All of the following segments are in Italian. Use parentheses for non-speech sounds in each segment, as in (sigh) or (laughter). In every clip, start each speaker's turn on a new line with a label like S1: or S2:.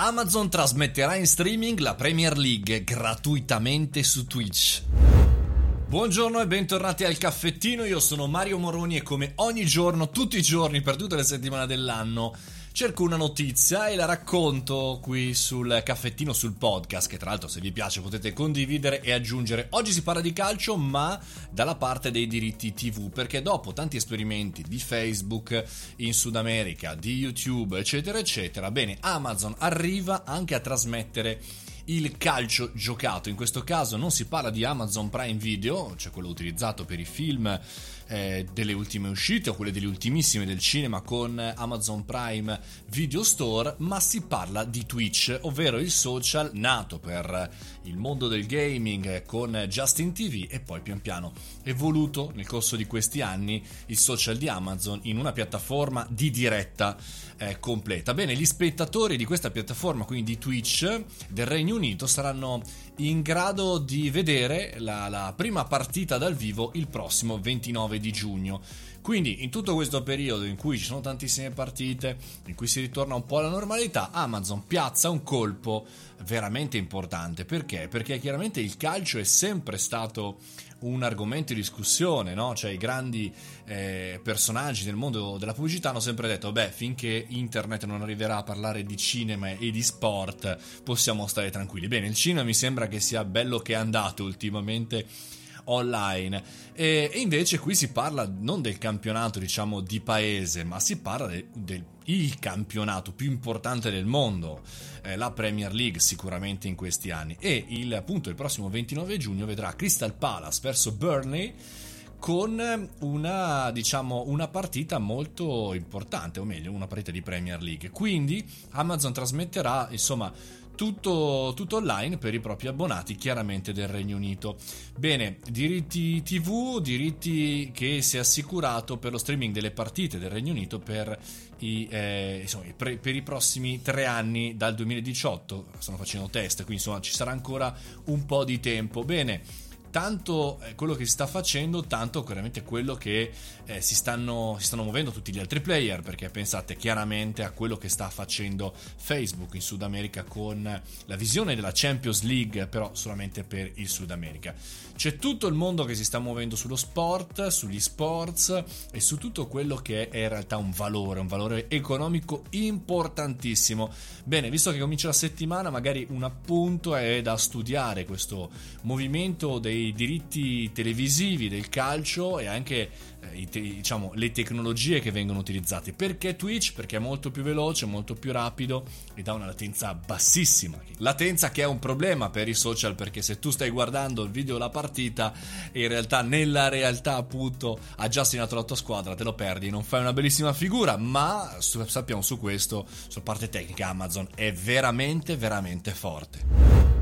S1: Amazon trasmetterà in streaming la Premier League gratuitamente su Twitch. Buongiorno e bentornati al caffettino, io sono Mario Moroni e come ogni giorno, tutti i giorni, per tutte le settimane dell'anno, cerco una notizia e la racconto qui sul caffettino, sul podcast, che tra l'altro se vi piace potete condividere e aggiungere. Oggi si parla di calcio, ma dalla parte dei diritti TV, perché dopo tanti esperimenti di Facebook in Sud America, di YouTube, eccetera, eccetera, bene, Amazon arriva anche a trasmettere il calcio giocato. In questo caso non si parla di Amazon Prime Video, cioè quello utilizzato per i film eh, delle ultime uscite o quelle delle ultimissime del cinema con Amazon Prime Video Store, ma si parla di Twitch, ovvero il social nato per il mondo del gaming con Justin TV e poi pian piano evoluto nel corso di questi anni il social di Amazon in una piattaforma di diretta eh, completa. Bene, gli spettatori di questa piattaforma, quindi di Twitch del Regno Unito, saranno in grado di vedere la, la prima partita dal vivo il prossimo 29 di giugno. Quindi in tutto questo periodo in cui ci sono tantissime partite, in cui si ritorna un po' alla normalità, Amazon piazza un colpo veramente importante. Perché? Perché chiaramente il calcio è sempre stato un argomento di discussione, no? Cioè i grandi eh, personaggi del mondo della pubblicità hanno sempre detto, beh, finché internet non arriverà a parlare di cinema e di sport, possiamo stare tranquilli. Bene, il cinema mi sembra che sia bello che è andato ultimamente online. E, invece qui si parla non del campionato, diciamo, di paese, ma si parla del de, campionato più importante del mondo, eh, la Premier League sicuramente in questi anni. E il, appunto il prossimo 29 giugno vedrà Crystal Palace verso Burnley con una, diciamo, una partita molto importante, o meglio, una partita di Premier League. Quindi Amazon trasmetterà, insomma, tutto, tutto, online per i propri abbonati, chiaramente del Regno Unito. Bene, diritti TV, diritti che si è assicurato per lo streaming delle partite del Regno Unito per i, eh, insomma, per i prossimi tre anni dal 2018. Stanno facendo test, quindi insomma ci sarà ancora un po' di tempo. Bene tanto eh, quello che si sta facendo, tanto chiaramente quello che eh, si, stanno, si, stanno, muovendo tutti gli altri player, perché pensate chiaramente a quello che sta facendo Facebook in Sud America con la visione della Champions League, però solamente per il Sud America. C'è tutto il mondo che si sta muovendo sullo sport, sugli sports e su tutto quello che è in realtà un valore, un valore economico importantissimo. Bene, visto che comincia la settimana, magari un appunto è da studiare questo movimento dei dei diritti televisivi del calcio e anche eh, diciamo, le tecnologie che vengono utilizzate. Perché Twitch? Perché è molto più veloce, molto più rapido ed ha una latenza bassissima. Latenza che è un problema per i social perché se tu stai guardando il video della partita e in realtà nella realtà appunto ha già segnato la tua squadra, te lo perdi, non fai una bellissima figura, ma sappiamo su questo, sulla parte tecnica Amazon è veramente veramente forte.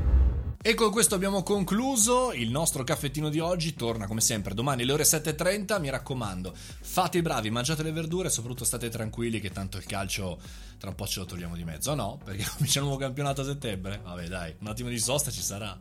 S1: E con questo abbiamo concluso il nostro caffettino di oggi. Torna come sempre domani alle ore 7.30. Mi raccomando, fate i bravi, mangiate le verdure e soprattutto state tranquilli che tanto il calcio tra un po' ce lo togliamo di mezzo. No, perché (laughs) comincia il nuovo campionato a settembre. Vabbè, dai, un attimo di sosta ci sarà.